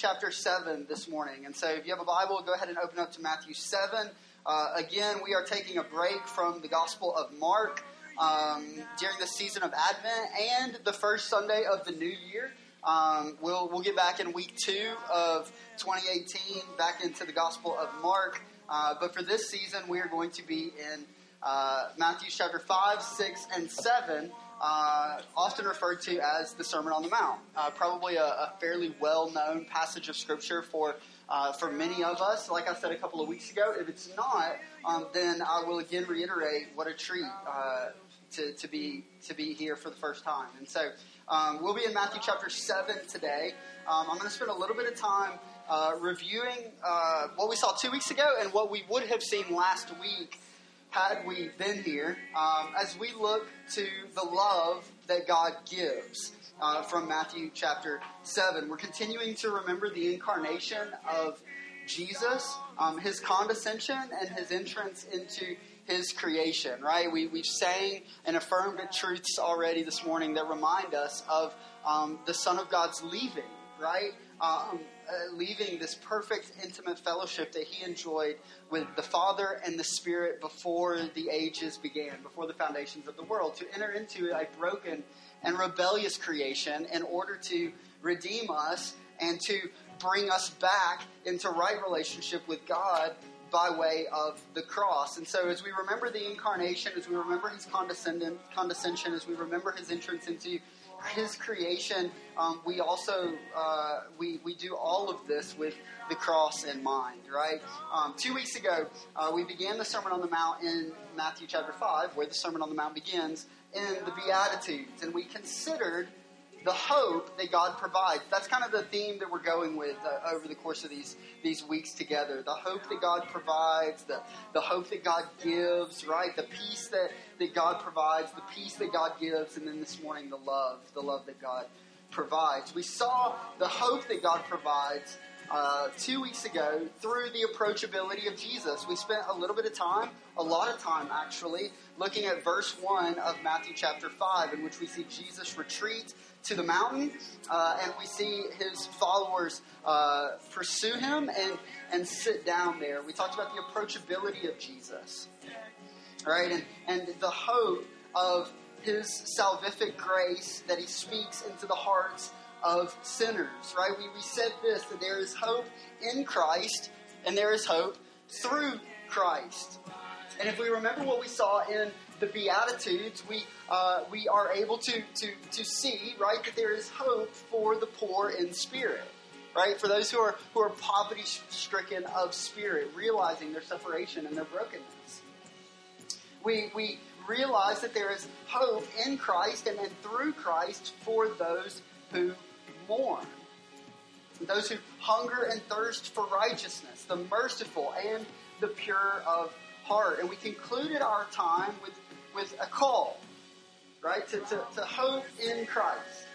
chapter 7 this morning. And so if you have a Bible, go ahead and open up to Matthew 7. Uh, again, we are taking a break from the Gospel of Mark um, during the season of Advent and the first Sunday of the new year. Um, we'll, we'll get back in week two of 2018, back into the Gospel of Mark. Uh, but for this season, we are going to be in uh, Matthew chapter 5, 6, and 7 uh, often referred to as the Sermon on the Mount. Uh, probably a, a fairly well known passage of Scripture for, uh, for many of us. Like I said a couple of weeks ago, if it's not, um, then I will again reiterate what a treat uh, to, to, be, to be here for the first time. And so um, we'll be in Matthew chapter 7 today. Um, I'm going to spend a little bit of time. Uh, reviewing uh, what we saw two weeks ago and what we would have seen last week had we been here um, as we look to the love that God gives uh, from Matthew chapter 7. We're continuing to remember the incarnation of Jesus, um, his condescension, and his entrance into his creation, right? We, we've sang and affirmed truths already this morning that remind us of um, the Son of God's leaving, right? Um, uh, leaving this perfect, intimate fellowship that he enjoyed with the Father and the Spirit before the ages began, before the foundations of the world, to enter into a broken and rebellious creation in order to redeem us and to bring us back into right relationship with God by way of the cross. And so, as we remember the incarnation, as we remember his condescension, as we remember his entrance into his creation, um, we also uh, we, we do all of this with the cross in mind, right? Um, two weeks ago, uh, we began the Sermon on the Mount in Matthew chapter 5, where the Sermon on the Mount begins, in the Beatitudes. And we considered the hope that God provides. That's kind of the theme that we're going with uh, over the course of these these weeks together. The hope that God provides, the, the hope that God gives, right? The peace that, that God provides, the peace that God gives, and then this morning the love, the love that God provides. We saw the hope that God provides uh, two weeks ago through the approachability of Jesus. We spent a little bit of time, a lot of time actually, looking at verse 1 of Matthew chapter 5, in which we see Jesus retreat to the mountain uh, and we see his followers uh, pursue him and, and sit down there. We talked about the approachability of Jesus, right? And, and the hope of his salvific grace that he speaks into the hearts of sinners, right? We, we said this that there is hope in Christ and there is hope through Christ. And if we remember what we saw in the Beatitudes, we, uh, we are able to, to, to see, right, that there is hope for the poor in spirit, right? For those who are, who are poverty stricken of spirit, realizing their separation and their brokenness. We, we realize that there is hope in Christ and then through Christ for those who mourn. Those who hunger and thirst for righteousness, the merciful and the pure of heart. And we concluded our time with, with a call, right, to, to, to hope in Christ.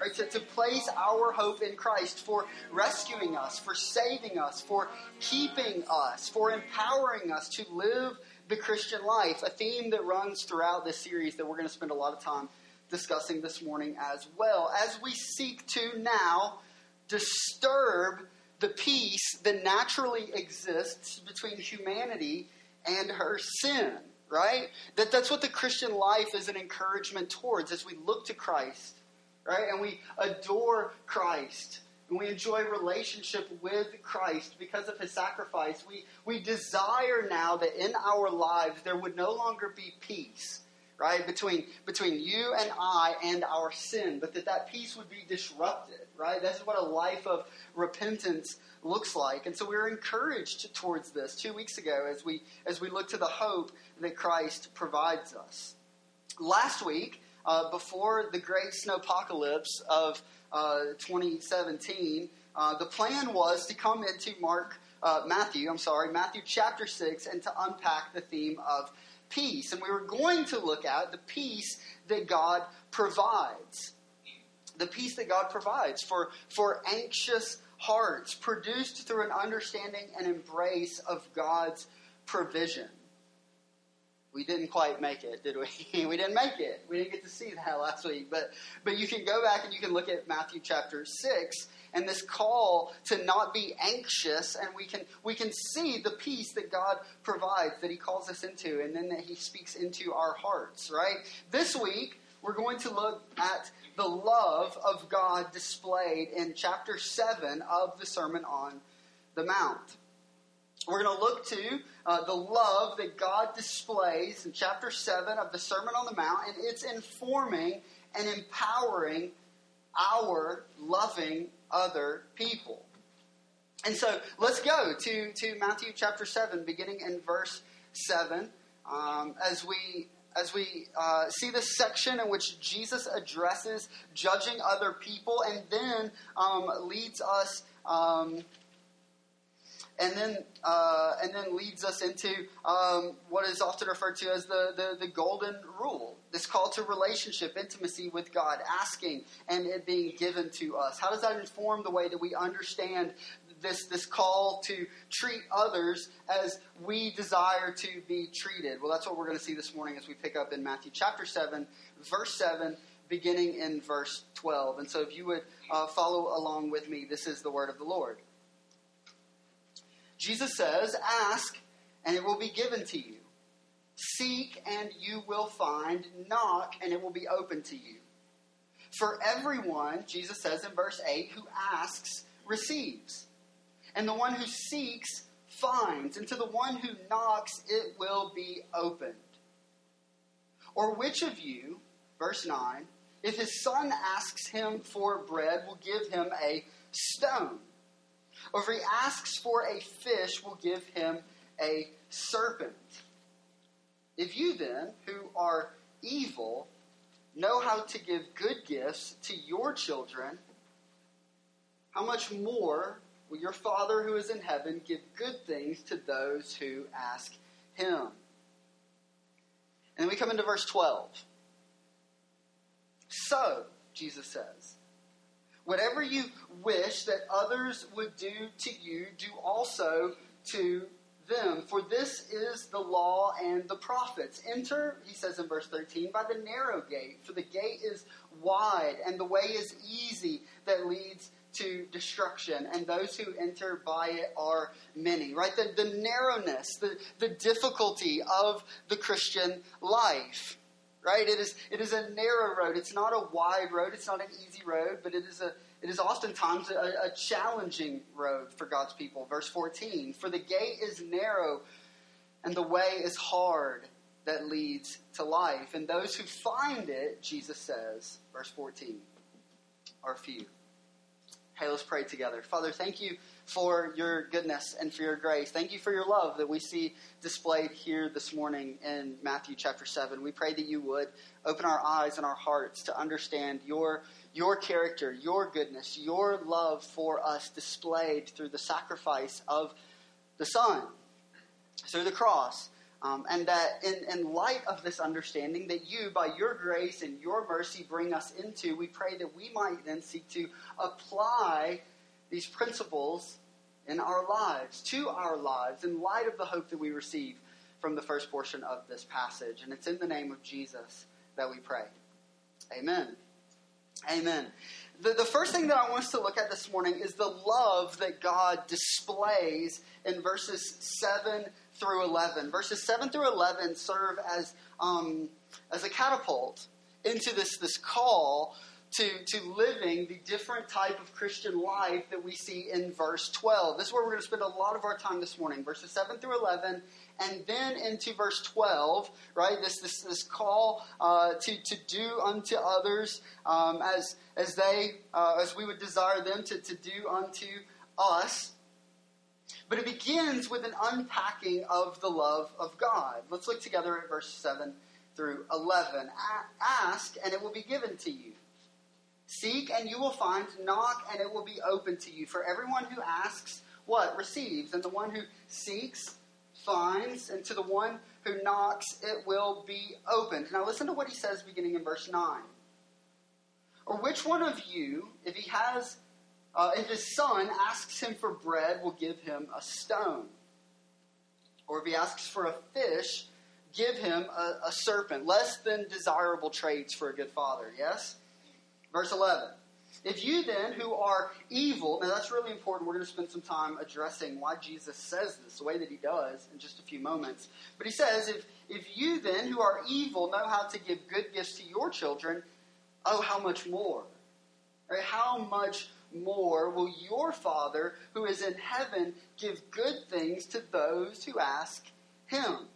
Right, to, to place our hope in Christ for rescuing us, for saving us, for keeping us, for empowering us to live the Christian life, a theme that runs throughout this series that we're going to spend a lot of time discussing this morning as well, as we seek to now disturb the peace that naturally exists between humanity and her sin, right? That that's what the Christian life is an encouragement towards as we look to Christ, right? And we adore Christ. And we enjoy relationship with Christ because of his sacrifice. We, we desire now that in our lives there would no longer be peace right? Between between you and I and our sin, but that that peace would be disrupted, right? This is what a life of repentance looks like, and so we were encouraged towards this two weeks ago as we as we look to the hope that Christ provides us. Last week, uh, before the great snowpocalypse of uh, 2017, uh, the plan was to come into Mark. Uh, Matthew, I'm sorry, Matthew chapter 6, and to unpack the theme of peace. And we were going to look at the peace that God provides. The peace that God provides for, for anxious hearts, produced through an understanding and embrace of God's provision. We didn't quite make it, did we? we didn't make it. We didn't get to see that last week. But but you can go back and you can look at Matthew chapter six and this call to not be anxious, and we can we can see the peace that God provides, that He calls us into, and then that He speaks into our hearts. Right. This week we're going to look at the love of God displayed in chapter seven of the Sermon on the Mount. We're going to look to uh, the love that God displays in chapter 7 of the Sermon on the Mount, and it's informing and empowering our loving other people. And so let's go to, to Matthew chapter 7, beginning in verse 7, um, as we as we uh, see this section in which Jesus addresses judging other people and then um, leads us um, and then uh, and then leads us into um, what is often referred to as the, the, the golden rule. This call to relationship, intimacy with God, asking and it being given to us. How does that inform the way that we understand this this call to treat others as we desire to be treated? Well, that's what we're going to see this morning as we pick up in Matthew chapter seven, verse seven. Beginning in verse 12. And so, if you would uh, follow along with me, this is the word of the Lord. Jesus says, Ask, and it will be given to you. Seek, and you will find. Knock, and it will be open to you. For everyone, Jesus says in verse 8, who asks, receives. And the one who seeks, finds. And to the one who knocks, it will be opened. Or which of you, verse 9, if his son asks him for bread, will give him a stone? Or if he asks for a fish, we'll give him a serpent. If you then, who are evil, know how to give good gifts to your children, how much more will your Father who is in heaven give good things to those who ask him? And then we come into verse 12. So, Jesus says, Whatever you wish that others would do to you, do also to them. For this is the law and the prophets. Enter, he says in verse 13, by the narrow gate, for the gate is wide and the way is easy that leads to destruction, and those who enter by it are many. Right? The, the narrowness, the, the difficulty of the Christian life right? It is, it is a narrow road. It's not a wide road. It's not an easy road, but it is, a, it is oftentimes a, a challenging road for God's people. Verse 14 For the gate is narrow and the way is hard that leads to life. And those who find it, Jesus says, verse 14, are few. Hey, let's pray together. Father, thank you for your goodness and for your grace. Thank you for your love that we see displayed here this morning in Matthew chapter 7. We pray that you would open our eyes and our hearts to understand your, your character, your goodness, your love for us displayed through the sacrifice of the Son, through the cross. Um, and that in, in light of this understanding that you, by your grace and your mercy, bring us into, we pray that we might then seek to apply these principles in our lives, to our lives, in light of the hope that we receive from the first portion of this passage. And it's in the name of Jesus that we pray. Amen. Amen. The, the first thing that I want us to look at this morning is the love that God displays in verses 7 through 11. Verses 7 through 11 serve as, um, as a catapult into this, this call to, to living the different type of Christian life that we see in verse 12. This is where we're going to spend a lot of our time this morning, verses 7 through 11, and then into verse 12, right? This, this, this call uh, to, to do unto others um, as, as they, uh, as we would desire them to, to do unto us. But it begins with an unpacking of the love of God. Let's look together at verse 7 through 11. Ask, and it will be given to you. Seek and you will find. Knock and it will be open to you. For everyone who asks, what? Receives. And the one who seeks, finds. And to the one who knocks, it will be opened. Now listen to what he says beginning in verse 9. Or which one of you, if he has, uh, if his son asks him for bread, will give him a stone? Or if he asks for a fish, give him a, a serpent, less than desirable traits for a good father. Yes? Verse 11. If you then, who are evil, now that's really important. We're going to spend some time addressing why Jesus says this the way that he does in just a few moments. But he says, if, if you then, who are evil, know how to give good gifts to your children, oh, how much more? Right? How much more will your Father who is in heaven give good things to those who ask him?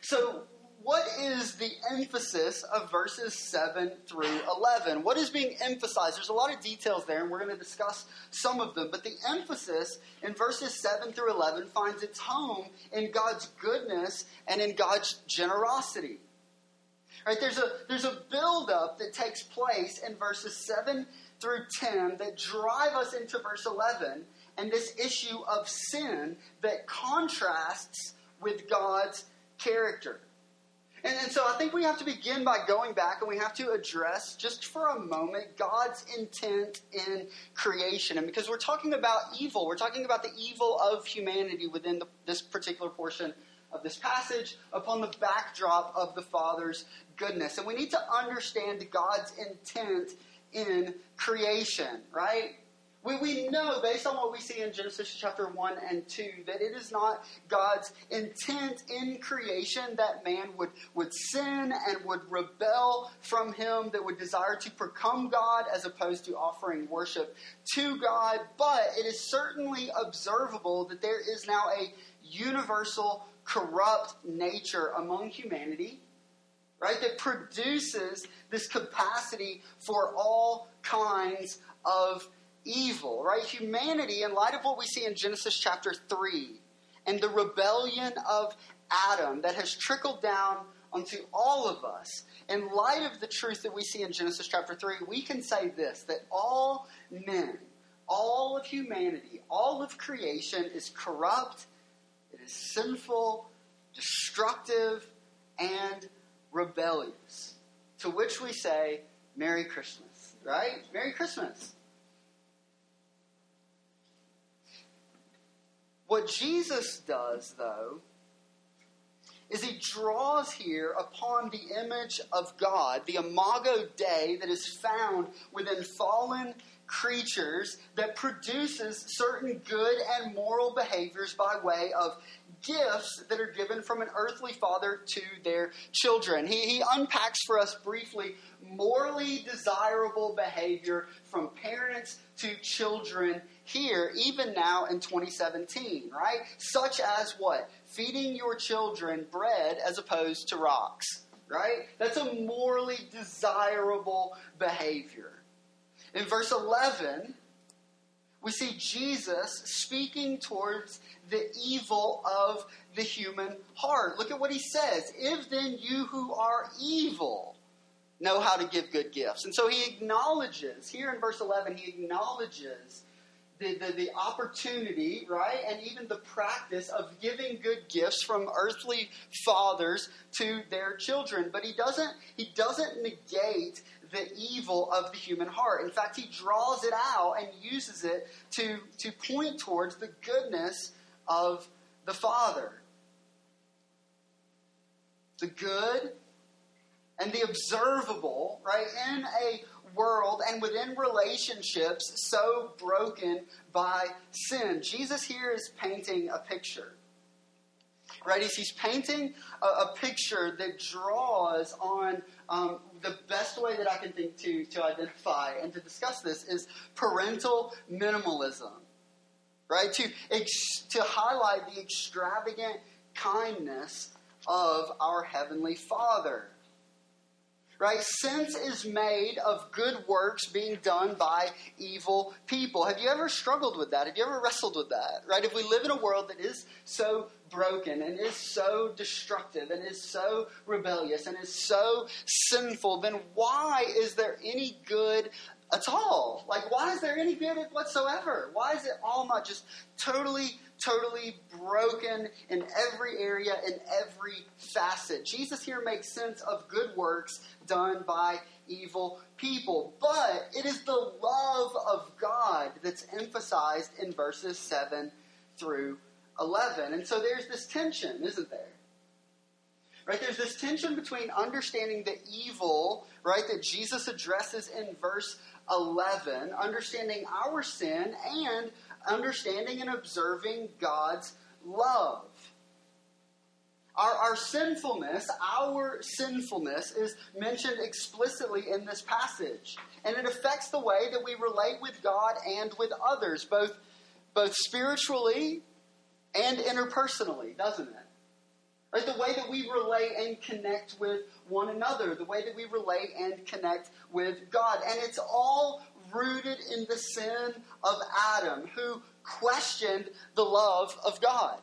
So, what is the emphasis of verses 7 through 11? What is being emphasized? There's a lot of details there, and we're going to discuss some of them. But the emphasis in verses 7 through 11 finds its home in God's goodness and in God's generosity. Right? There's a, there's a buildup that takes place in verses 7 through 10 that drive us into verse 11 and this issue of sin that contrasts with God's character. And, and, so I think we have to begin by going back and we have to address, just for a moment, God's intent in creation. And because we're talking about evil, we're talking about the evil of humanity within the, this particular portion of this passage upon the backdrop of the Father's goodness. And we need to understand God's intent in creation, right? We, we know, based on what we see in Genesis chapter 1 and 2, that it is not God's intent in creation that man would, would sin and would rebel from Him, that would desire to become God as opposed to offering worship to God. But it is certainly observable that there is now a universal corrupt nature among humanity right? That produces this capacity for all kinds of evil, right? Humanity, in light of what we see in Genesis chapter 3 and the rebellion of Adam that has trickled down onto all of us, in light of the truth that we see in Genesis chapter 3, we can say this that all men, all of humanity, all of creation is corrupt, it is sinful, destructive, and rebellious. To which we say, Merry Christmas, right? Merry Christmas. What Jesus does, though, is he draws here upon the image of God, the imago Dei that is found within fallen creatures that produces certain good and moral behaviors by way of gifts that are given from an earthly father to their children. He, he unpacks for us briefly morally desirable behavior from parents to children here, even now in 2017, right? Such as what? Feeding your children bread as opposed to rocks, right? That's a morally desirable behavior. In verse 11, we see Jesus speaking towards the evil of the human heart. Look at what he says. If then you who are evil know how to give good gifts. And so he acknowledges, here in verse 11, he acknowledges the, the, the, opportunity, right, and even the practice of giving good gifts from earthly fathers to their children. But he doesn't, he doesn't negate the evil of the human heart. In fact, he draws it out and uses it to, to point towards the goodness of the Father. The good and the observable, right, in a world and within relationships so broken by sin. Jesus here is painting a picture. Right? He's, he's painting a, a picture that draws on um, the best way that I can think to, to identify and to discuss this is parental minimalism right? To, ex- to highlight the extravagant kindness of our Heavenly Father. Right? Sense is made of good works being done by evil people. Have you ever struggled with that? Have you ever wrestled with that? Right? If we live in a world that is so broken and is so destructive and is so rebellious and is so sinful, then why is there any good at all. Like, why is there any good whatsoever? Why is it all not just totally, totally broken in every area, in every facet? Jesus here makes sense of good works done by evil people. But it is the love of God that's emphasized in verses 7 through 11. And so there's this tension, isn't there? Right? There's this tension between understanding the evil, right, that Jesus addresses in verse 11, understanding our sin, and understanding and observing God's love. Our, our sinfulness, our sinfulness, is mentioned explicitly in this passage. And it affects the way that we relate with God and with others, both, both spiritually and interpersonally, doesn't it? Right? The way that we relate and connect with one another, the way that we relate and connect with God. And it's all rooted in the sin of Adam, who questioned the love of God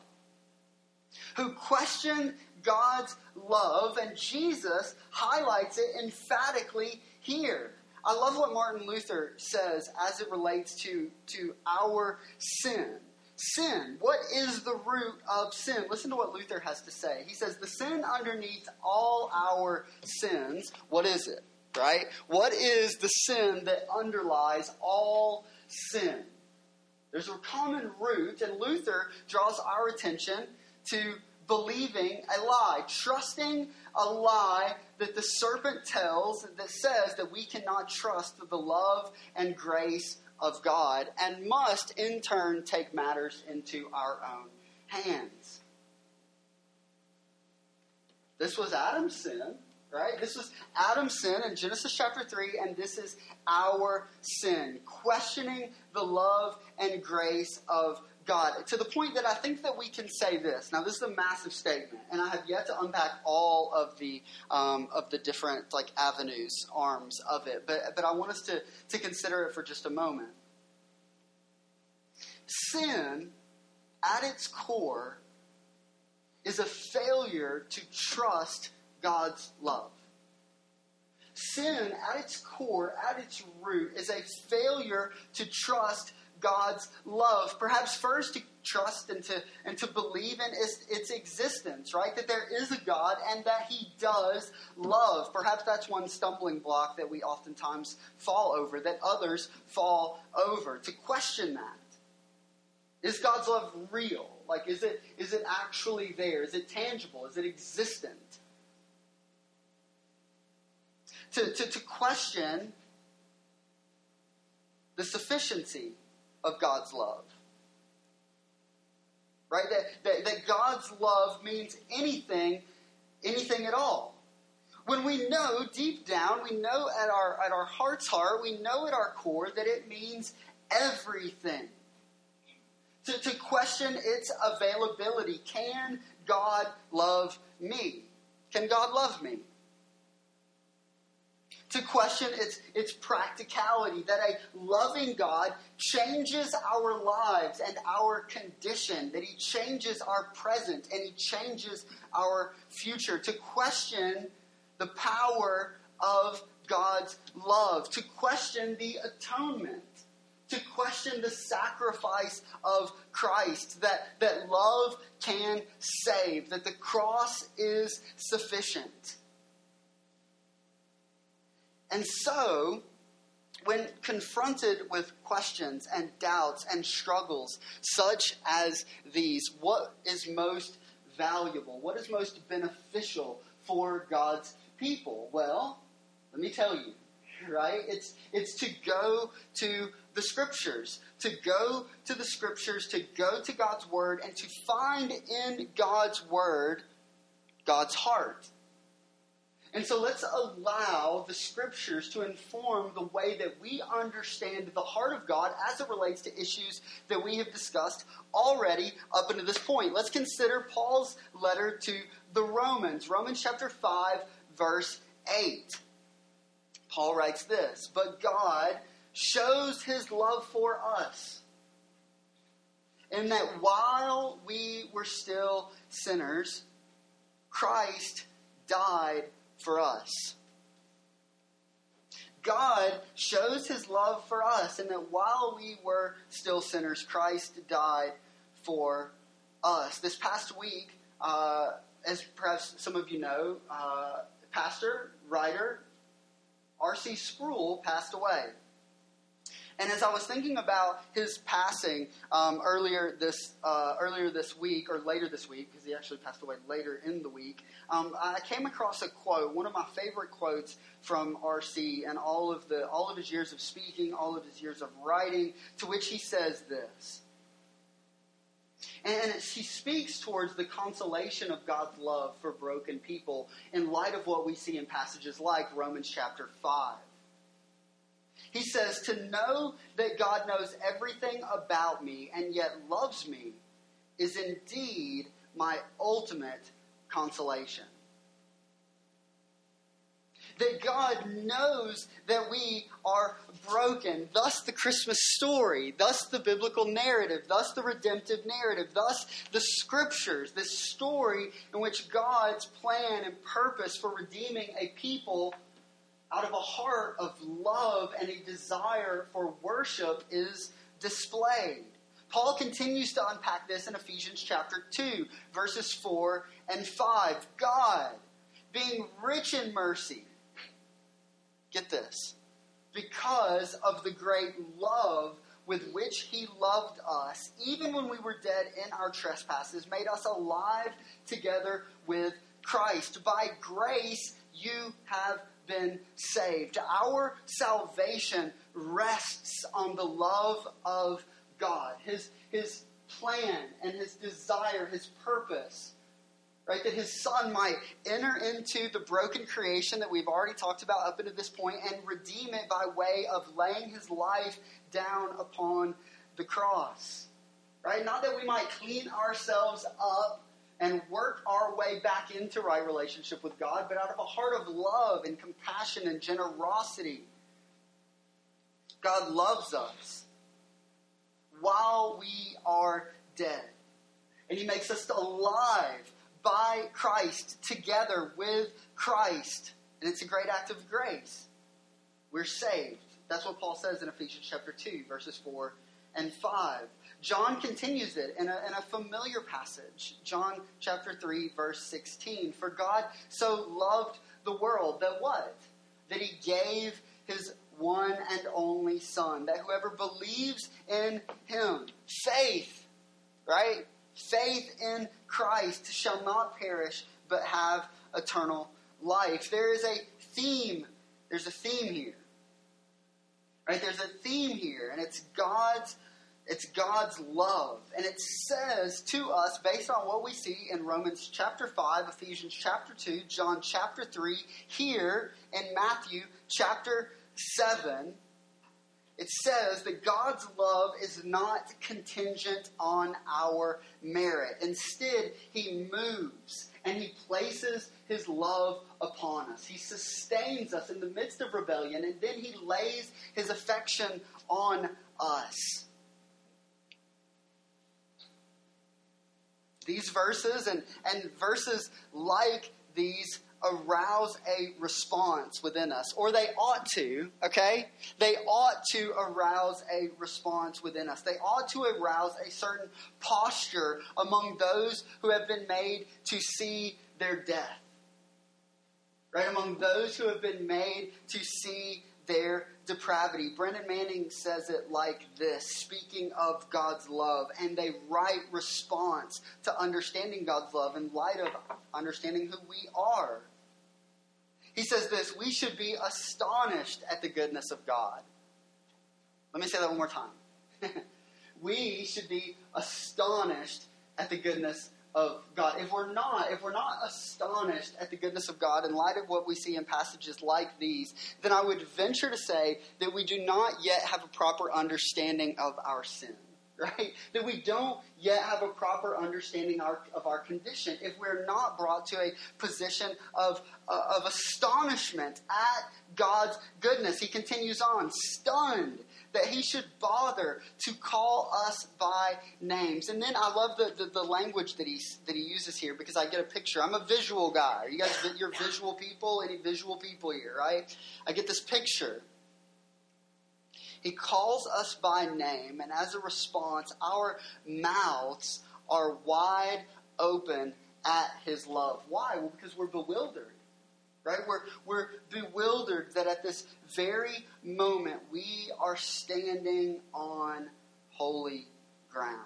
who questioned God's love, and Jesus highlights it emphatically here. I love what Martin Luther says as it relates to, to our sin. Sin. What is the root of sin? Listen to what Luther has to say. He says, The sin underneath all our sins, what is it? Right? What is the sin that underlies all sin? There's a common root, and Luther draws our attention to believing a lie, trusting a lie that the serpent tells that says that we cannot trust the love and grace of God and must in turn take matters into our own hands. This was Adam's sin, right? This was Adam's sin in Genesis chapter 3, and this is our sin. Questioning the love and grace of God to the point that I think that we can say this. Now, this is a massive statement, and I have yet to unpack all of the um, of the different like avenues, arms of it. But but I want us to to consider it for just a moment. Sin, at its core, is a failure to trust God's love. Sin, at its core, at its root, is a failure to trust God's love. Perhaps first to trust and to and to believe in its, its existence, right? That there is a God and that He does love. Perhaps that's one stumbling block that we oftentimes fall over, that others fall over. To question that. Is God's love real? Like is it is it actually there? Is it tangible? Is it existent? To, to, to question the sufficiency of God's love. Right? That, that, that God's love means anything, anything at all. When we know deep down, we know at our, at our heart's heart, we know at our core that it means everything. To, to question its availability. Can God love me? Can God love me? To question its, its practicality, that a loving God changes our lives and our condition, that He changes our present and He changes our future, to question the power of God's love, to question the atonement, to question the sacrifice of Christ, that, that love can save, that the cross is sufficient. And so, when confronted with questions and doubts and struggles such as these, what is most valuable? What is most beneficial for God's people? Well, let me tell you, right? It's, it's to go to the scriptures, to go to the scriptures, to go to God's word, and to find in God's word God's heart. And so let's allow the scriptures to inform the way that we understand the heart of God as it relates to issues that we have discussed already up until this point. Let's consider Paul's letter to the Romans, Romans chapter 5, verse 8. Paul writes this But God shows his love for us, in that while we were still sinners, Christ died for us. God shows his love for us, and that while we were still sinners, Christ died for us. This past week, uh, as perhaps some of you know, uh, pastor, writer, R.C. Sproul passed away. And as I was thinking about his passing um, earlier this uh, earlier this week or later this week, because he actually passed away later in the week, um, I came across a quote, one of my favorite quotes from RC, and all of the all of his years of speaking, all of his years of writing, to which he says this. And he speaks towards the consolation of God's love for broken people in light of what we see in passages like Romans chapter 5. He says, To know that God knows everything about me and yet loves me is indeed my ultimate consolation. That God knows that we are broken, thus the Christmas story, thus the biblical narrative, thus the redemptive narrative, thus the scriptures, this story in which God's plan and purpose for redeeming a people out of a heart of love and a desire for worship is displayed. Paul continues to unpack this in Ephesians chapter 2, verses 4 and 5. God, being rich in mercy, get this, because of the great love with which he loved us, even when we were dead in our trespasses, made us alive together with Christ. By grace you have been saved. Our salvation rests on the love of God, His, His plan and His desire, His purpose. Right? That His Son might enter into the broken creation that we've already talked about up until this point and redeem it by way of laying His life down upon the cross. Right? Not that we might clean ourselves up and work our way back into right relationship with God, but out of a heart of love and compassion and generosity. God loves us while we are dead. And He makes us alive by Christ, together with Christ. And it's a great act of grace. We're saved. That's what Paul says in Ephesians chapter 2, verses 4 and 5. John continues it in a, in a familiar passage. John chapter 3, verse 16. For God so loved the world that what? That he gave his one and only Son, that whoever believes in him, faith, right? Faith in Christ shall not perish, but have eternal life. There is a theme. There's a theme here. Right? There's a theme here, and it's God's it's God's love. And it says to us, based on what we see in Romans chapter 5, Ephesians chapter 2, John chapter 3, here in Matthew chapter 7, it says that God's love is not contingent on our merit. Instead, He moves and He places His love upon us. He sustains us in the midst of rebellion, and then He lays His affection on us. These verses and, and verses like these arouse a response within us, or they ought to, okay? They ought to arouse a response within us. They ought to arouse a certain posture among those who have been made to see their death. Right? Among those who have been made to see their depravity. Brennan Manning says it like this, speaking of God's love and a right response to understanding God's love in light of understanding who we are. He says this we should be astonished at the goodness of God. Let me say that one more time. we should be astonished at the goodness of God. If we're not, if we're not astonished at the goodness of God in light of what we see in passages like these, then I would venture to say that we do not yet have a proper understanding of our sin. Right? That we don't yet have a proper understanding of our condition if we're not brought to a position of, uh, of astonishment at God's goodness. He continues on, stunned that he should bother to call us by names. And then I love the, the, the, language that he, that he uses here because I get a picture. I'm a visual guy. Are you guys, you're visual people? Any visual people here, right? I get this picture. He calls us by name, and as a response, our mouths are wide open at his love. Why? Well, because we're bewildered. Right? We're, we're bewildered that at this very moment we are standing on holy ground.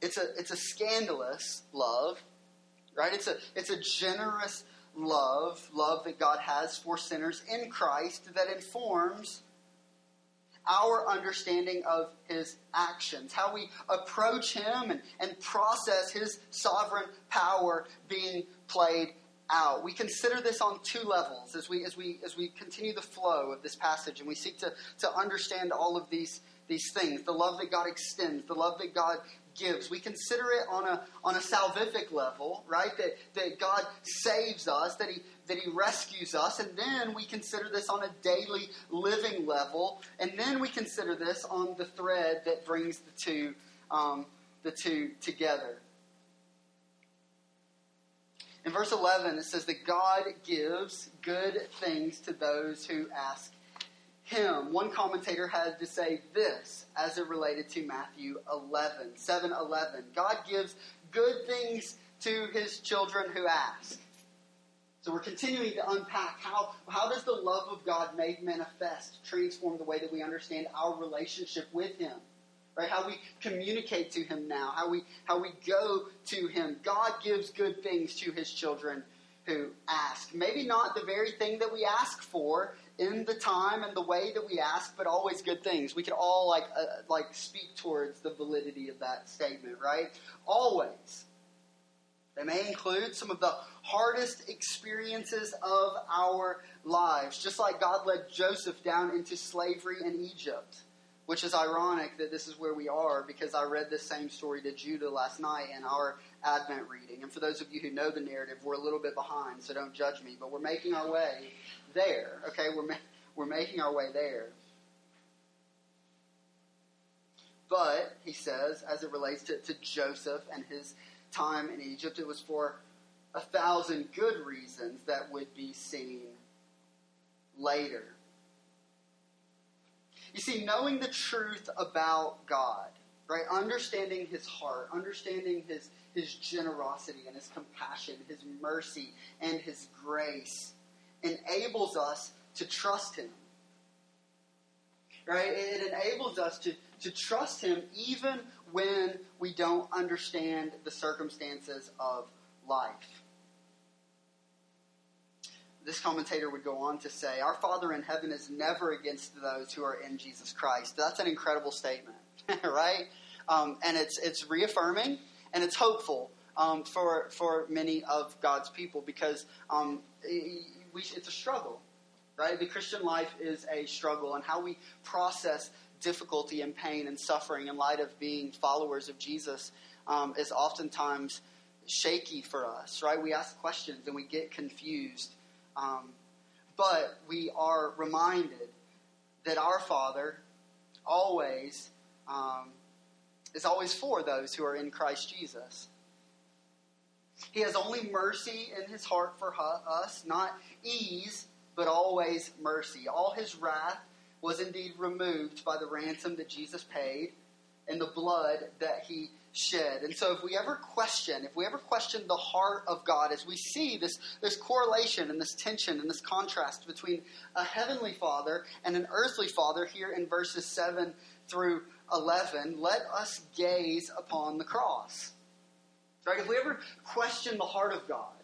It's a, it's a scandalous love, right? It's a, it's a generous love, love that God has for sinners in Christ that informs our understanding of his actions, how we approach him and, and process his sovereign power being played out. We consider this on two levels as we as we as we continue the flow of this passage and we seek to, to understand all of these these things, the love that God extends, the love that God gives. We consider it on a on a salvific level, right? That that God saves us, that He that He rescues us, and then we consider this on a daily living level, and then we consider this on the thread that brings the two um, the two together. In verse 11, it says that God gives good things to those who ask Him. One commentator had to say this as it related to Matthew 11, 7 11. God gives good things to His children who ask. So we're continuing to unpack how, how does the love of God made manifest transform the way that we understand our relationship with Him? Right? How we communicate to Him now, how we how we go to Him. God gives good things to His children who ask. Maybe not the very thing that we ask for in the time and the way that we ask, but always good things. We could all like uh, like speak towards the validity of that statement, right? Always. They may include some of the hardest experiences of our lives, just like God led Joseph down into slavery in Egypt. Which is ironic that this is where we are because I read this same story to Judah last night in our Advent reading. And for those of you who know the narrative, we're a little bit behind, so don't judge me. But we're making our way there. Okay, we're ma- we're making our way there. But he says, as it relates to, to Joseph and his time in Egypt, it was for a thousand good reasons that would be seen later. You see, knowing the truth about God, right? Understanding his heart, understanding his, his generosity and his compassion, his mercy and his grace enables us to trust him. Right? It enables us to, to trust him even when we don't understand the circumstances of life this commentator would go on to say, Our Father in heaven is never against those who are in Jesus Christ. That's an incredible statement, right? Um, and it's, it's reaffirming and it's hopeful um, for, for many of God's people because um, we, it's a struggle, right? The Christian life is a struggle, and how we process difficulty and pain and suffering in light of being followers of Jesus um, is oftentimes shaky for us, right? We ask questions and we get confused. Um, but we are reminded that our Father always um, is always for those who are in Christ Jesus. He has only mercy in his heart for us, not ease, but always mercy. All his wrath was indeed removed by the ransom that Jesus paid and the blood that he shed. And so if we ever question, if we ever question the heart of God, as we see this, this correlation and this tension and this contrast between a heavenly father and an earthly father here in verses 7 through 11, let us gaze upon the cross. Right? If we ever question the heart of God,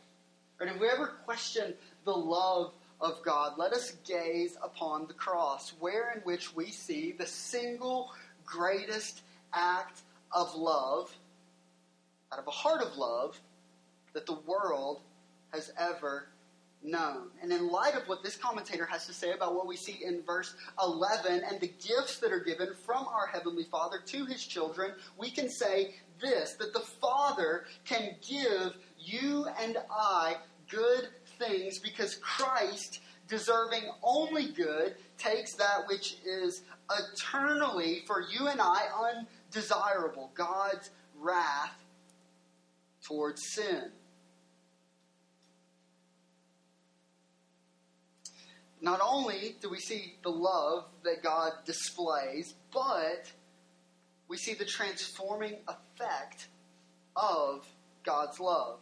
right? If we ever question the love of God, let us gaze upon the cross, where in which we see the single greatest act of love, out of a heart of love, that the world has ever known. And in light of what this commentator has to say about what we see in verse 11 and the gifts that are given from our Heavenly Father to His children, we can say this that the Father can give you and I good things because Christ, deserving only good, takes that which is eternally for you and I undesirable God's wrath towards sin. Not only do we see the love that God displays, but we see the transforming effect of God's love.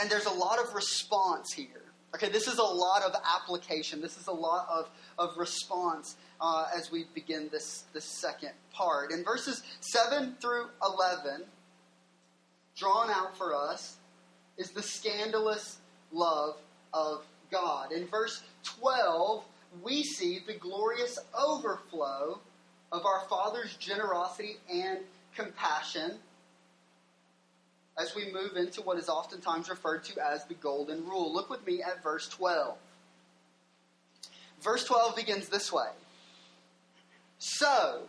and there's a lot of response here. Okay, this is a lot of application. This is a lot of, of response uh, as we begin this, this second part. In verses 7 through 11, drawn out for us is the scandalous love of God. In verse 12, we see the glorious overflow of our Father's generosity and compassion as we move into what is oftentimes referred to as the Golden Rule. Look with me at verse 12. Verse 12 begins this way So,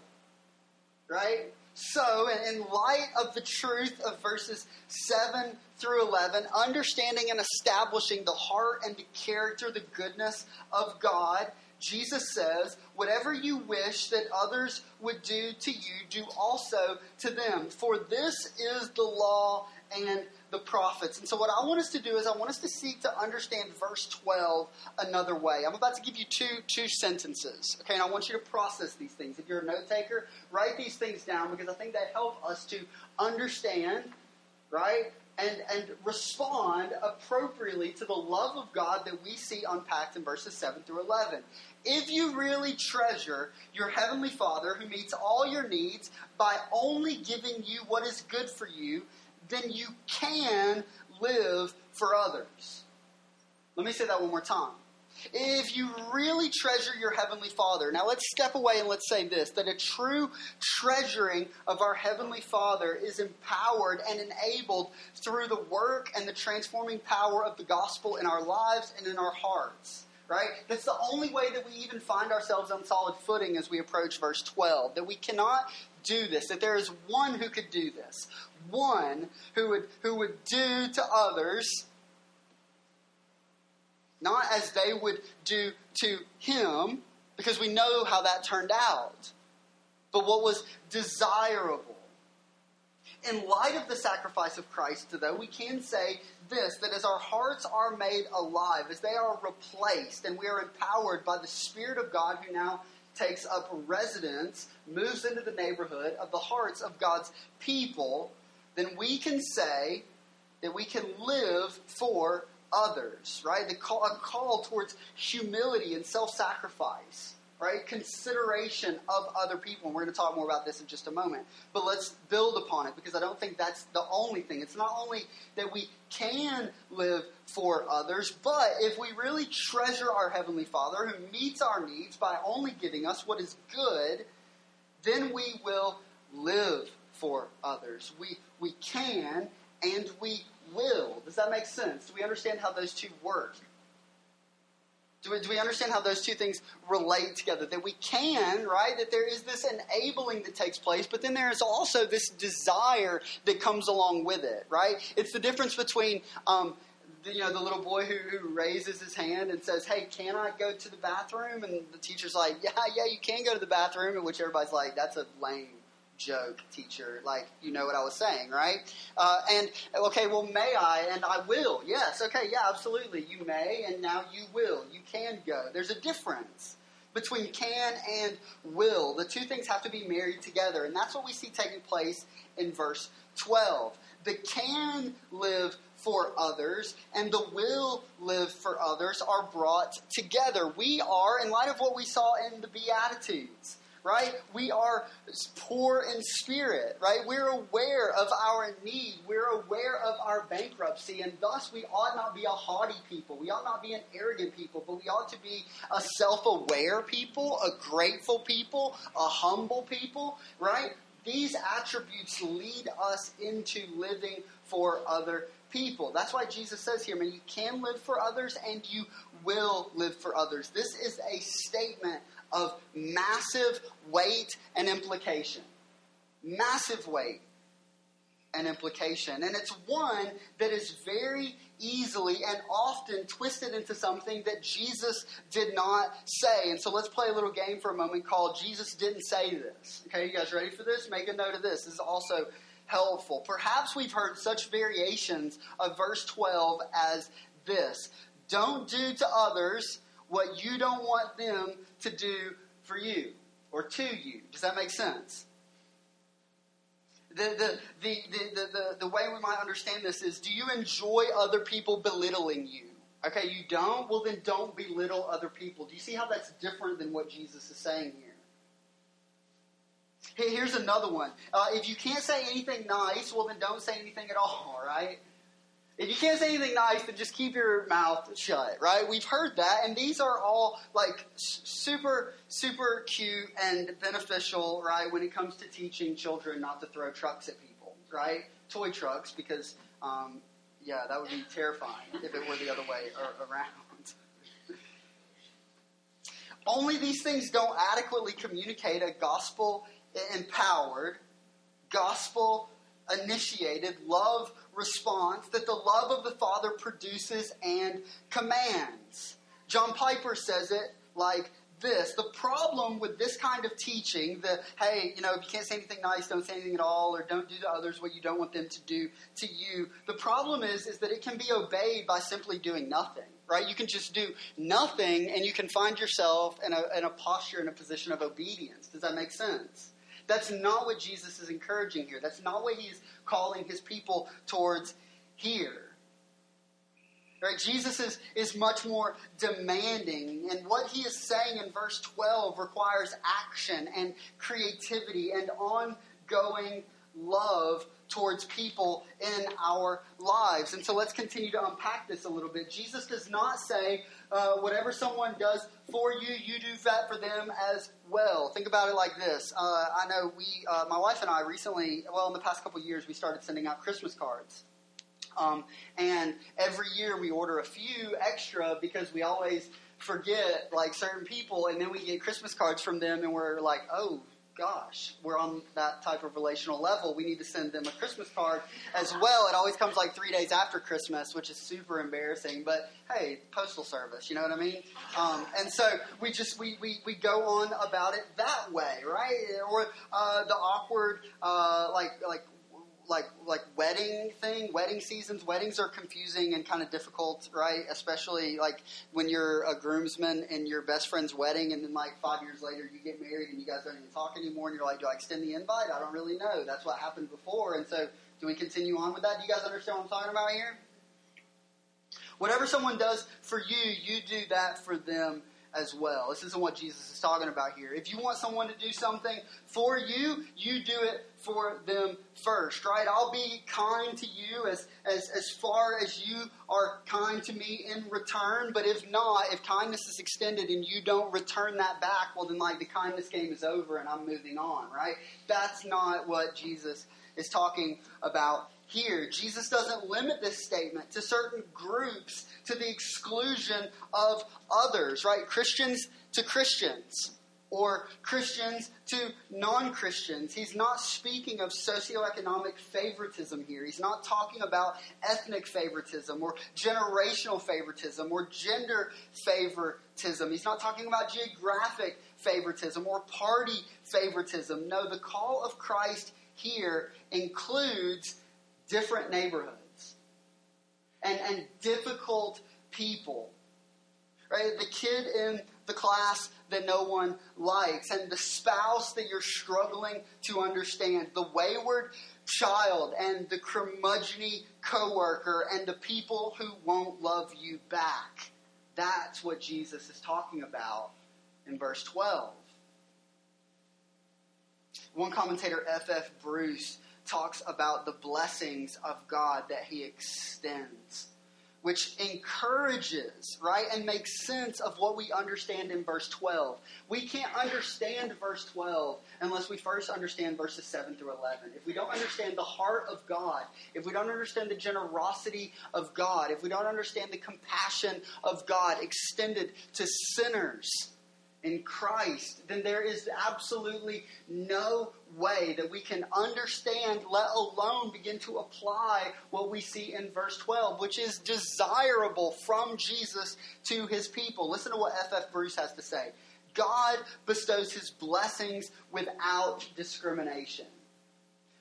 right? So, in light of the truth of verses 7 through 11, understanding and establishing the heart and the character, the goodness of God, Jesus says, Whatever you wish that others would do to you, do also to them. For this is the law and the prophets. And so, what I want us to do is, I want us to seek to understand verse 12 another way. I'm about to give you two, two sentences, okay? And I want you to process these things. If you're a note taker, write these things down because I think they help us to understand, right? And, and respond appropriately to the love of God that we see unpacked in verses 7 through 11. If you really treasure your Heavenly Father who meets all your needs by only giving you what is good for you, then you can live for others. Let me say that one more time. If you really treasure your Heavenly Father, now let's step away and let's say this that a true treasuring of our Heavenly Father is empowered and enabled through the work and the transforming power of the gospel in our lives and in our hearts right? That's the only way that we even find ourselves on solid footing as we approach verse 12. That we cannot do this, that there is one who could do this, one who would, who would do to others not as they would do to him, because we know how that turned out, but what was desirable. In light of the sacrifice of Christ, though, we can say this that as our hearts are made alive, as they are replaced, and we are empowered by the Spirit of God who now takes up residence, moves into the neighborhood of the hearts of God's people, then we can say that we can live for others, right? The call, a call towards humility and self sacrifice right? Consideration of other people. And we're going to talk more about this in just a moment. But let's build upon it because I don't think that's the only thing. It's not only that we can live for others, but if we really treasure our Heavenly Father who meets our needs by only giving us what is good, then we will live for others. We, we can and we will. Does that make sense? Do we understand how those two work? Do we, do we understand how those two things relate together? That we can, right? That there is this enabling that takes place, but then there is also this desire that comes along with it, right? It's the difference between, um, the, you know, the little boy who, who raises his hand and says, "Hey, can I go to the bathroom?" And the teacher's like, "Yeah, yeah, you can go to the bathroom." In which everybody's like, "That's a lame joke, teacher. Like, you know what I was saying, right? Uh, and, okay, well, may I? And I will. Yes, okay, yeah, absolutely. You may, and now you will. You can go. There's a difference between can and will. The two things have to be married together. And that's what we see taking place in verse 12. The can live for others and the will live for others are brought together. We are, in light of what we saw in the Beatitudes, right? We are poor in spirit, right? We're aware of our need. We're aware of our bankruptcy, and thus we ought not be a haughty people. We ought not be an arrogant people, but we ought to be a self aware people, a grateful people, a humble people, right? These attributes lead us into living for other people. That's why Jesus says here, man, you can live for others and you will live for others. This is a statement of massive weight and implication. Massive weight and implication. And it's one that is very easily and often twisted into something that Jesus did not say. And so let's play a little game for a moment called Jesus Didn't Say This. Okay, you guys ready for this? Make a note of this. This is also helpful. Perhaps we've heard such variations of verse 12 as this Don't do to others what you don't want them to do for you or to you. Does that make sense? The, the, the, the, the, the way we might understand this is do you enjoy other people belittling you? Okay, you don't? Well, then don't belittle other people. Do you see how that's different than what Jesus is saying here? Hey, Here's another one. Uh, if you can't say anything nice, well, then don't say anything at all, all, right? If you can't say anything nice, then just keep your mouth shut, right? We've heard that, and these are all like super, super cute and beneficial, right, when it comes to teaching children not to throw trucks at people, right? Toy trucks, because, um, yeah, that would be terrifying if it were the other way around. Only these things don't adequately communicate a gospel empowered, gospel initiated love response that the love of the Father produces and commands. John Piper says it like this the problem with this kind of teaching the hey you know if you can't say anything nice don't say anything at all or don't do to others what you don't want them to do to you the problem is is that it can be obeyed by simply doing nothing right? You can just do nothing and you can find yourself in a, in a posture in a position of obedience. Does that make sense that's not what Jesus is encouraging here. That's not what he's calling his people towards here. Right? Jesus is, is much more demanding, and what he is saying in verse 12 requires action and creativity and ongoing love towards people in our lives. And so let's continue to unpack this a little bit. Jesus does not say, uh, whatever someone does for you, you do that for them as well. Think about it like this. Uh, I know we, uh, my wife and I recently, well, in the past couple years, we started sending out Christmas cards. Um, and every year we order a few extra because we always forget like certain people, and then we get Christmas cards from them, and we're like, oh, gosh, we're on that type of relational level. We need to send them a Christmas card as well. It always comes like three days after Christmas, which is super embarrassing. But hey, postal service, you know what I mean? Um, and so we just we, we, we go on about it that way, right? Or uh, the awkward uh, like like like like wedding thing, wedding seasons. Weddings are confusing and kind of difficult, right? Especially like when you're a groomsman in your best friend's wedding, and then like five years later you get married and you guys don't even talk anymore, and you're like, do I extend the invite? I don't really know. That's what happened before, and so do we continue on with that? Do you guys understand what I'm talking about here? Whatever someone does for you, you do that for them as well. This isn't what Jesus is talking about here. If you want someone to do something for you, you do it for them first, right? I'll be kind to you as, as, as far as you are kind to me in return. But if not, if kindness is extended and you don't return that back, well, then like the kindness game is over and I'm moving on, right? That's not what Jesus is talking about here. Jesus doesn't limit this statement to certain groups to the exclusion of others, right? Christians to Christians or Christians to non Christians. He's not speaking of socioeconomic favoritism here. He's not talking about ethnic favoritism or generational favoritism or gender favoritism. He's not talking about geographic favoritism or party favoritism. No, the call of Christ here includes different neighborhoods and, and difficult people. Right? The kid in the class that no one likes, and the spouse that you're struggling to understand, the wayward child, and the curmudgeony coworker, and the people who won't love you back. That's what Jesus is talking about in verse 12. One commentator, F.F. Bruce, talks about the blessings of God that he extends, which encourages, right, and makes sense of what we understand in verse 12. We can't understand verse 12 unless we first understand verses 7 through 11. If we don't understand the heart of God, if we don't understand the generosity of God, if we don't understand the compassion of God extended to sinners, in Christ, then there is absolutely no way that we can understand, let alone begin to apply what we see in verse 12, which is desirable from Jesus to his people. Listen to what F.F. Bruce has to say God bestows his blessings without discrimination.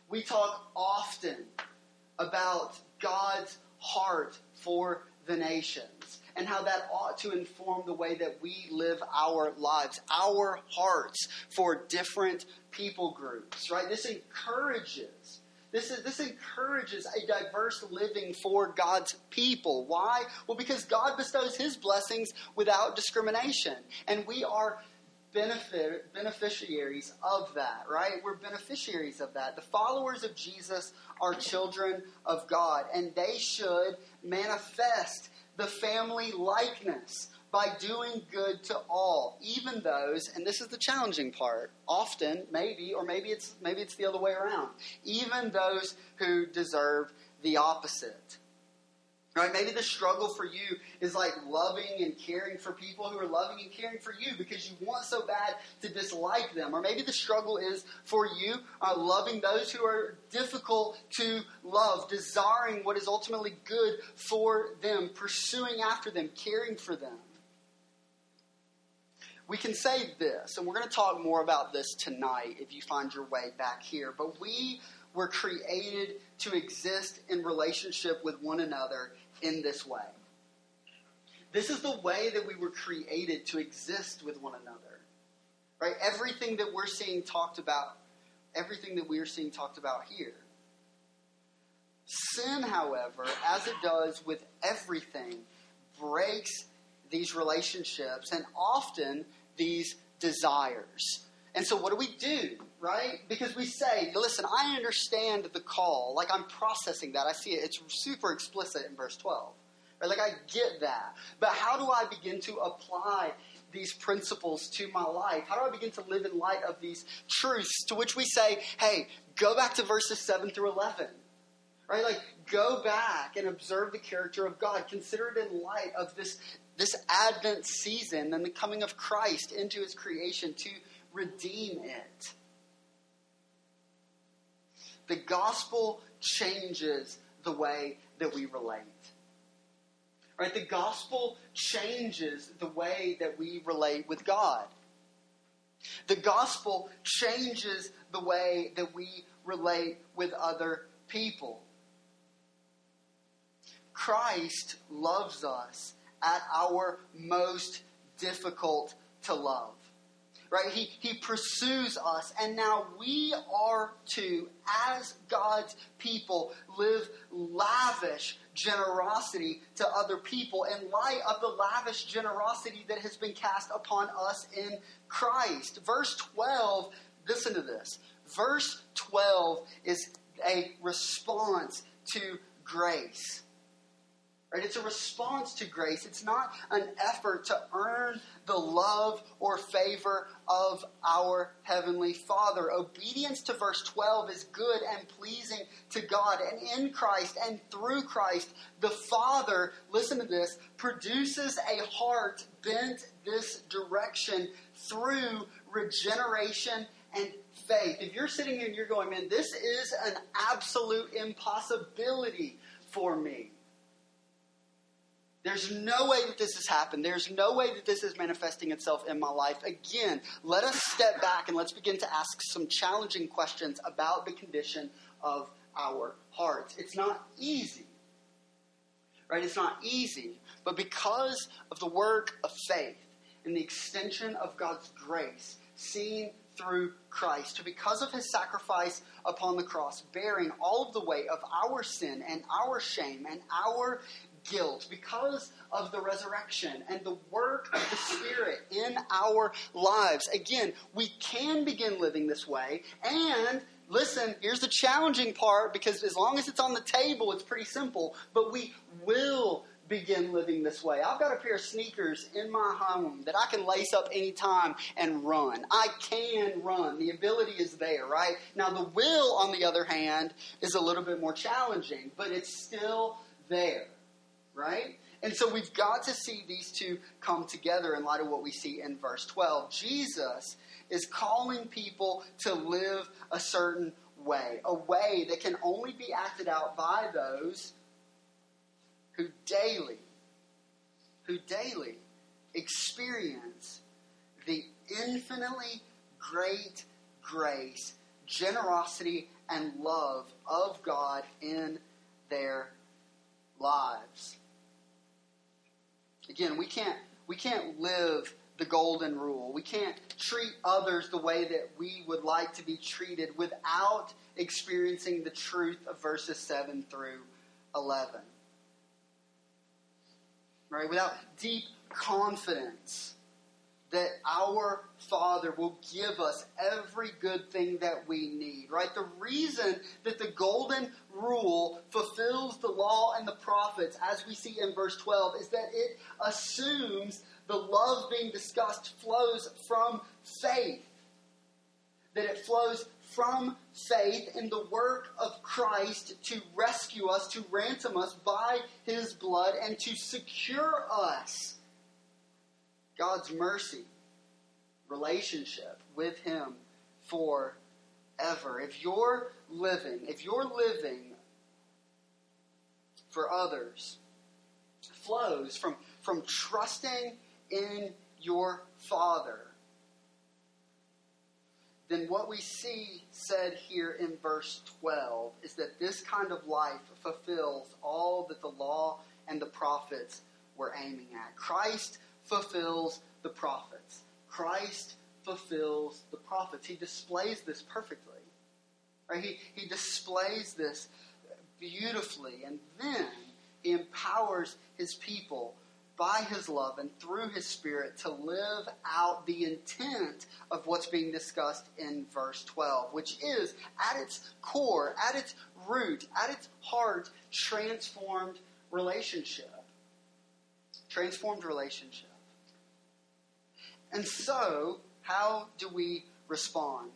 We talk often about God's heart for the nations. And how that ought to inform the way that we live our lives, our hearts for different people groups, right? This encourages. This, is, this encourages a diverse living for God's people. Why? Well, because God bestows His blessings without discrimination. And we are benefit, beneficiaries of that, right? We're beneficiaries of that. The followers of Jesus are children of God, and they should manifest the family likeness by doing good to all, even those, and this is the challenging part, often, maybe, or maybe it's maybe it's the other way around, even those who deserve the opposite. Right? Maybe the struggle for you is like loving and caring for people who are loving and caring for you because you want so bad to dislike them. Or maybe the struggle is for you uh, loving those who are difficult to love, desiring what is ultimately good for them, pursuing after them, caring for them. We can say this, and we're going to talk more about this tonight if you find your way back here, but we were created to exist in relationship with one another in this way. This is the way that we were created to exist with one another. Right? Everything that we're seeing talked about, everything that we are seeing talked about here. Sin, however, as it does with everything, breaks these relationships and often these desires. And so, what do we do, right? Because we say, listen, I understand the call. Like, I'm processing that. I see it. It's super explicit in verse 12. Right? Like, I get that. But how do I begin to apply these principles to my life? How do I begin to live in light of these truths? To which we say, hey, go back to verses 7 through 11. Right? Like, go back and observe the character of God. Consider it in light of this, this Advent season and the coming of Christ into his creation to redeem it. The gospel changes the way that we relate. Right? The gospel changes the way that we relate with God. The gospel changes the way that we relate with other people. Christ loves us at our most difficult to love right? He, he pursues us, and now we are to, as God's people, live lavish generosity to other people in light of the lavish generosity that has been cast upon us in Christ. Verse 12, listen to this. Verse 12 is a response to grace. Right? It's a response to grace. It's not an effort to earn the love or favor of our Heavenly Father. Obedience to verse 12 is good and pleasing to God. And in Christ and through Christ, the Father, listen to this, produces a heart bent this direction through regeneration and faith. If you're sitting here and you're going, man, this is an absolute impossibility for me. There's no way that this has happened. There's no way that this is manifesting itself in my life. Again, let us step back and let's begin to ask some challenging questions about the condition of our hearts. It's not easy. Right? It's not easy. But because of the work of faith and the extension of God's grace seen through Christ, because of his sacrifice upon the cross, bearing all of the weight of our sin and our shame and our guilt because of the resurrection and the work of the Spirit in our lives. Again, we can begin living this way. And listen, here's the challenging part because as long as it's on the table, it's pretty simple. But we will begin living this way. I've got a pair of sneakers in my home that I can lace up anytime and run. I can run. The ability is there, right? Now, the will, on the other hand, is a little bit more challenging, but it's still there right? And so we've got to see these two come together in light of what we see in verse 12. Jesus is calling people to live a certain way, a way that can only be acted out by those who daily, who daily experience the infinitely great grace, generosity, and love of God in their lives. Again, we can't we can't live the golden rule. We can't treat others the way that we would like to be treated without experiencing the truth of verses 7 through 11. Right? Without deep confidence that our Father will give us every good thing that we need, right? The reason that the golden rule fulfills the law and the prophets, as we see in verse 12, is that it assumes the love being discussed flows from faith. That it flows from faith in the work of Christ to rescue us, to ransom us by his blood, and to secure us God's mercy, relationship with him forever. If you're living, if you're living for others, flows from, from trusting in your Father, then what we see said here in verse 12 is that this kind of life fulfills all that the law and the prophets were aiming at. Christ fulfills the prophets. Christ fulfills the prophets. He displays this perfectly. Right? He, he displays this beautifully, and then he empowers his people by his love and through his spirit to live out the intent of what's being discussed in verse 12, which is at its core, at its root, at its heart, transformed relationship. Transformed relationship. And so, how do we respond?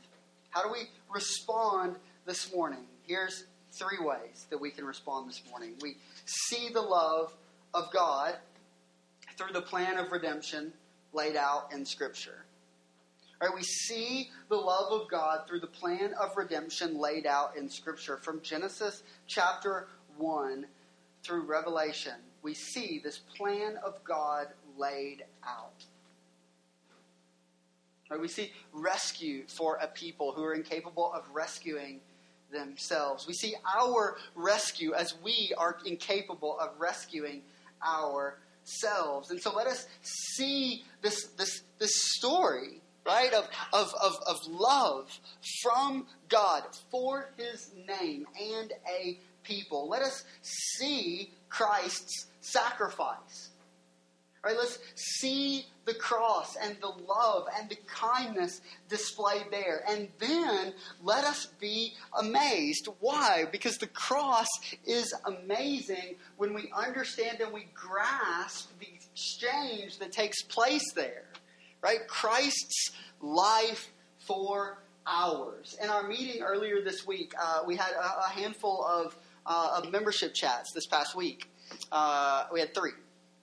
How do we respond this morning? Here's three ways that we can respond this morning. We see the love of God through the plan of redemption laid out in Scripture. All right, we see the love of God through the plan of redemption laid out in Scripture. From Genesis chapter 1 through Revelation, we see this plan of God laid out. Right, we see rescue for a people who are incapable of rescuing themselves. We see our rescue as we are incapable of rescuing ourselves. And so let us see this, this, this story, right, of, of, of, of love from God for his name and a people. Let us see Christ's sacrifice. Right, let's see the cross and the love and the kindness displayed there. And then let us be amazed. Why? Because the cross is amazing when we understand and we grasp the exchange that takes place there. Right? Christ's life for ours. In our meeting earlier this week, uh, we had a, a handful of, uh, of membership chats this past week. Uh, we had three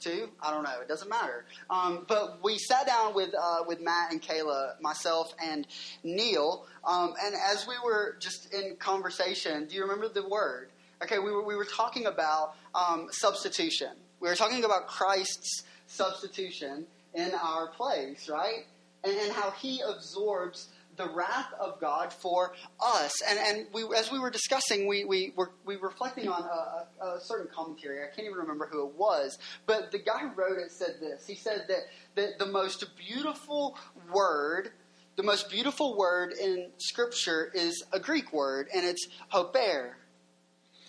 two. I don't know. It doesn't matter. Um, but we sat down with uh, with Matt and Kayla, myself and Neil, um, and as we were just in conversation, do you remember the word? Okay, we were we were talking about um, substitution. We were talking about Christ's substitution in our place, right? And, and how He absorbs the wrath of God for us. And, and we, as we were discussing, we, we were we reflecting on a, a, a, certain commentary. I can't even remember who it was, but the guy who wrote it said this. He said that, that the most beautiful word, the most beautiful word in Scripture is a Greek word, and it's huper.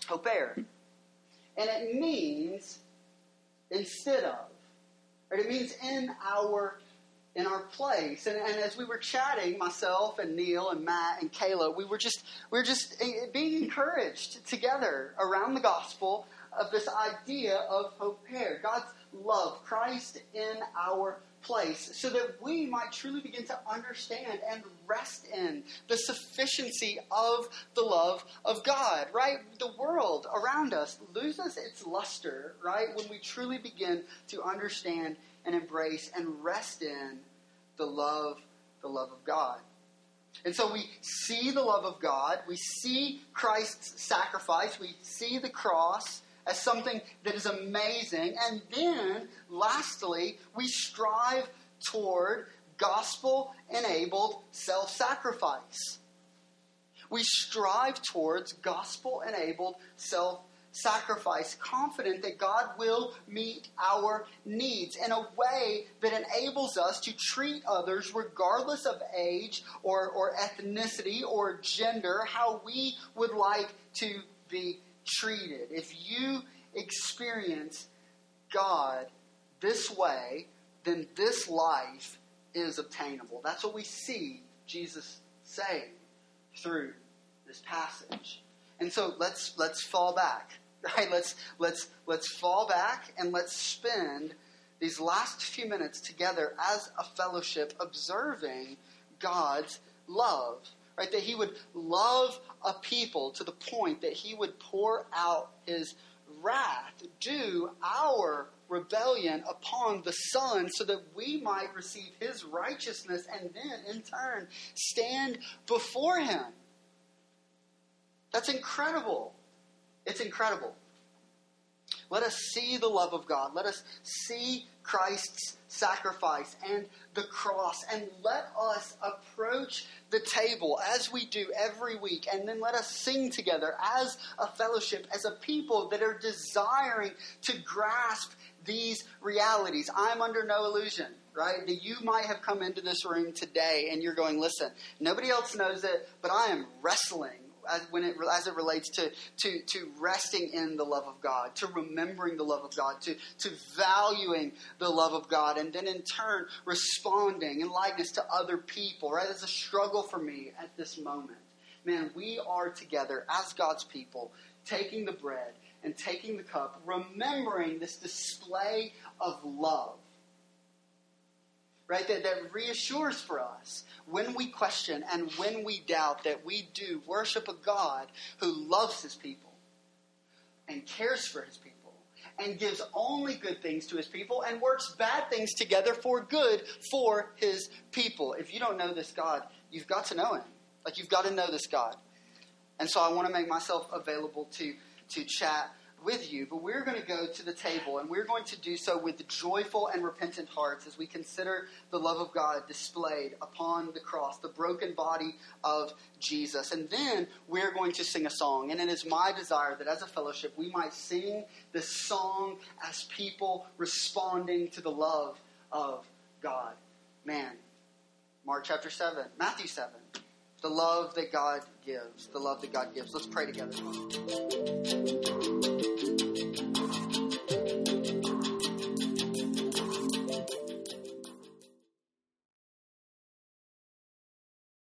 Huper. And it means instead of. Or it means in our in our place. And, and, as we were chatting, myself and Neil and Matt and Kayla, we were just we were just eh, being encouraged together around the gospel of this idea of hope God's love, Christ in our place, so that we might truly begin to understand and rest in the sufficiency of the love of God, right? The world around us loses its luster, right, when we truly begin to understand and embrace and rest in the love, the love of God. And so we see the love of God, we see Christ's sacrifice, we see the cross as something that is amazing, and then lastly, we strive toward gospel enabled self sacrifice. We strive towards gospel enabled self sacrifice, confident that God will meet our needs in a way that enables us to treat others, regardless of age or, or ethnicity or gender, how we would like to be treated. If you experience God this way, then this life is obtainable. That's what we see Jesus saying through this passage. And so let's let's fall back. Right? Let's let's let's fall back and let's spend these last few minutes together as a fellowship observing God's love. Right? That he would love a people to the point that he would pour out his wrath due our rebellion upon the Son so that we might receive his righteousness and then, in turn, stand before him. That's incredible. It's incredible. Let us see the love of God. Let us see Christ's sacrifice and the cross. And let us approach the table as we do every week. And then let us sing together as a fellowship, as a people that are desiring to grasp these realities. I'm under no illusion, right? That you might have come into this room today and you're going, listen, nobody else knows it, but I am wrestling as, when it, as it relates to, to, to resting in the love of God, to remembering the love of God, to, to valuing the love of God, and then in turn responding in likeness to other people, right? It's a struggle for me at this moment. Man, we are together as God's people, taking the bread and taking the cup, remembering this display of love right? That, that reassures for us when we question and when we doubt that we do worship a God who loves his people and cares for his people and gives only good things to his people and works bad things together for good for his people. If you don't know this God, you've got to know him. Like you've got to know this God. And so I want to make myself available to to chat with you, but we're going to go to the table and we're going to do so with joyful and repentant hearts as we consider the love of God displayed upon the cross, the broken body of Jesus. And then we're going to sing a song. And it is my desire that as a fellowship we might sing this song as people responding to the love of God. Man, Mark chapter 7, Matthew 7. The love that God gives. The love that God gives. Let's pray together.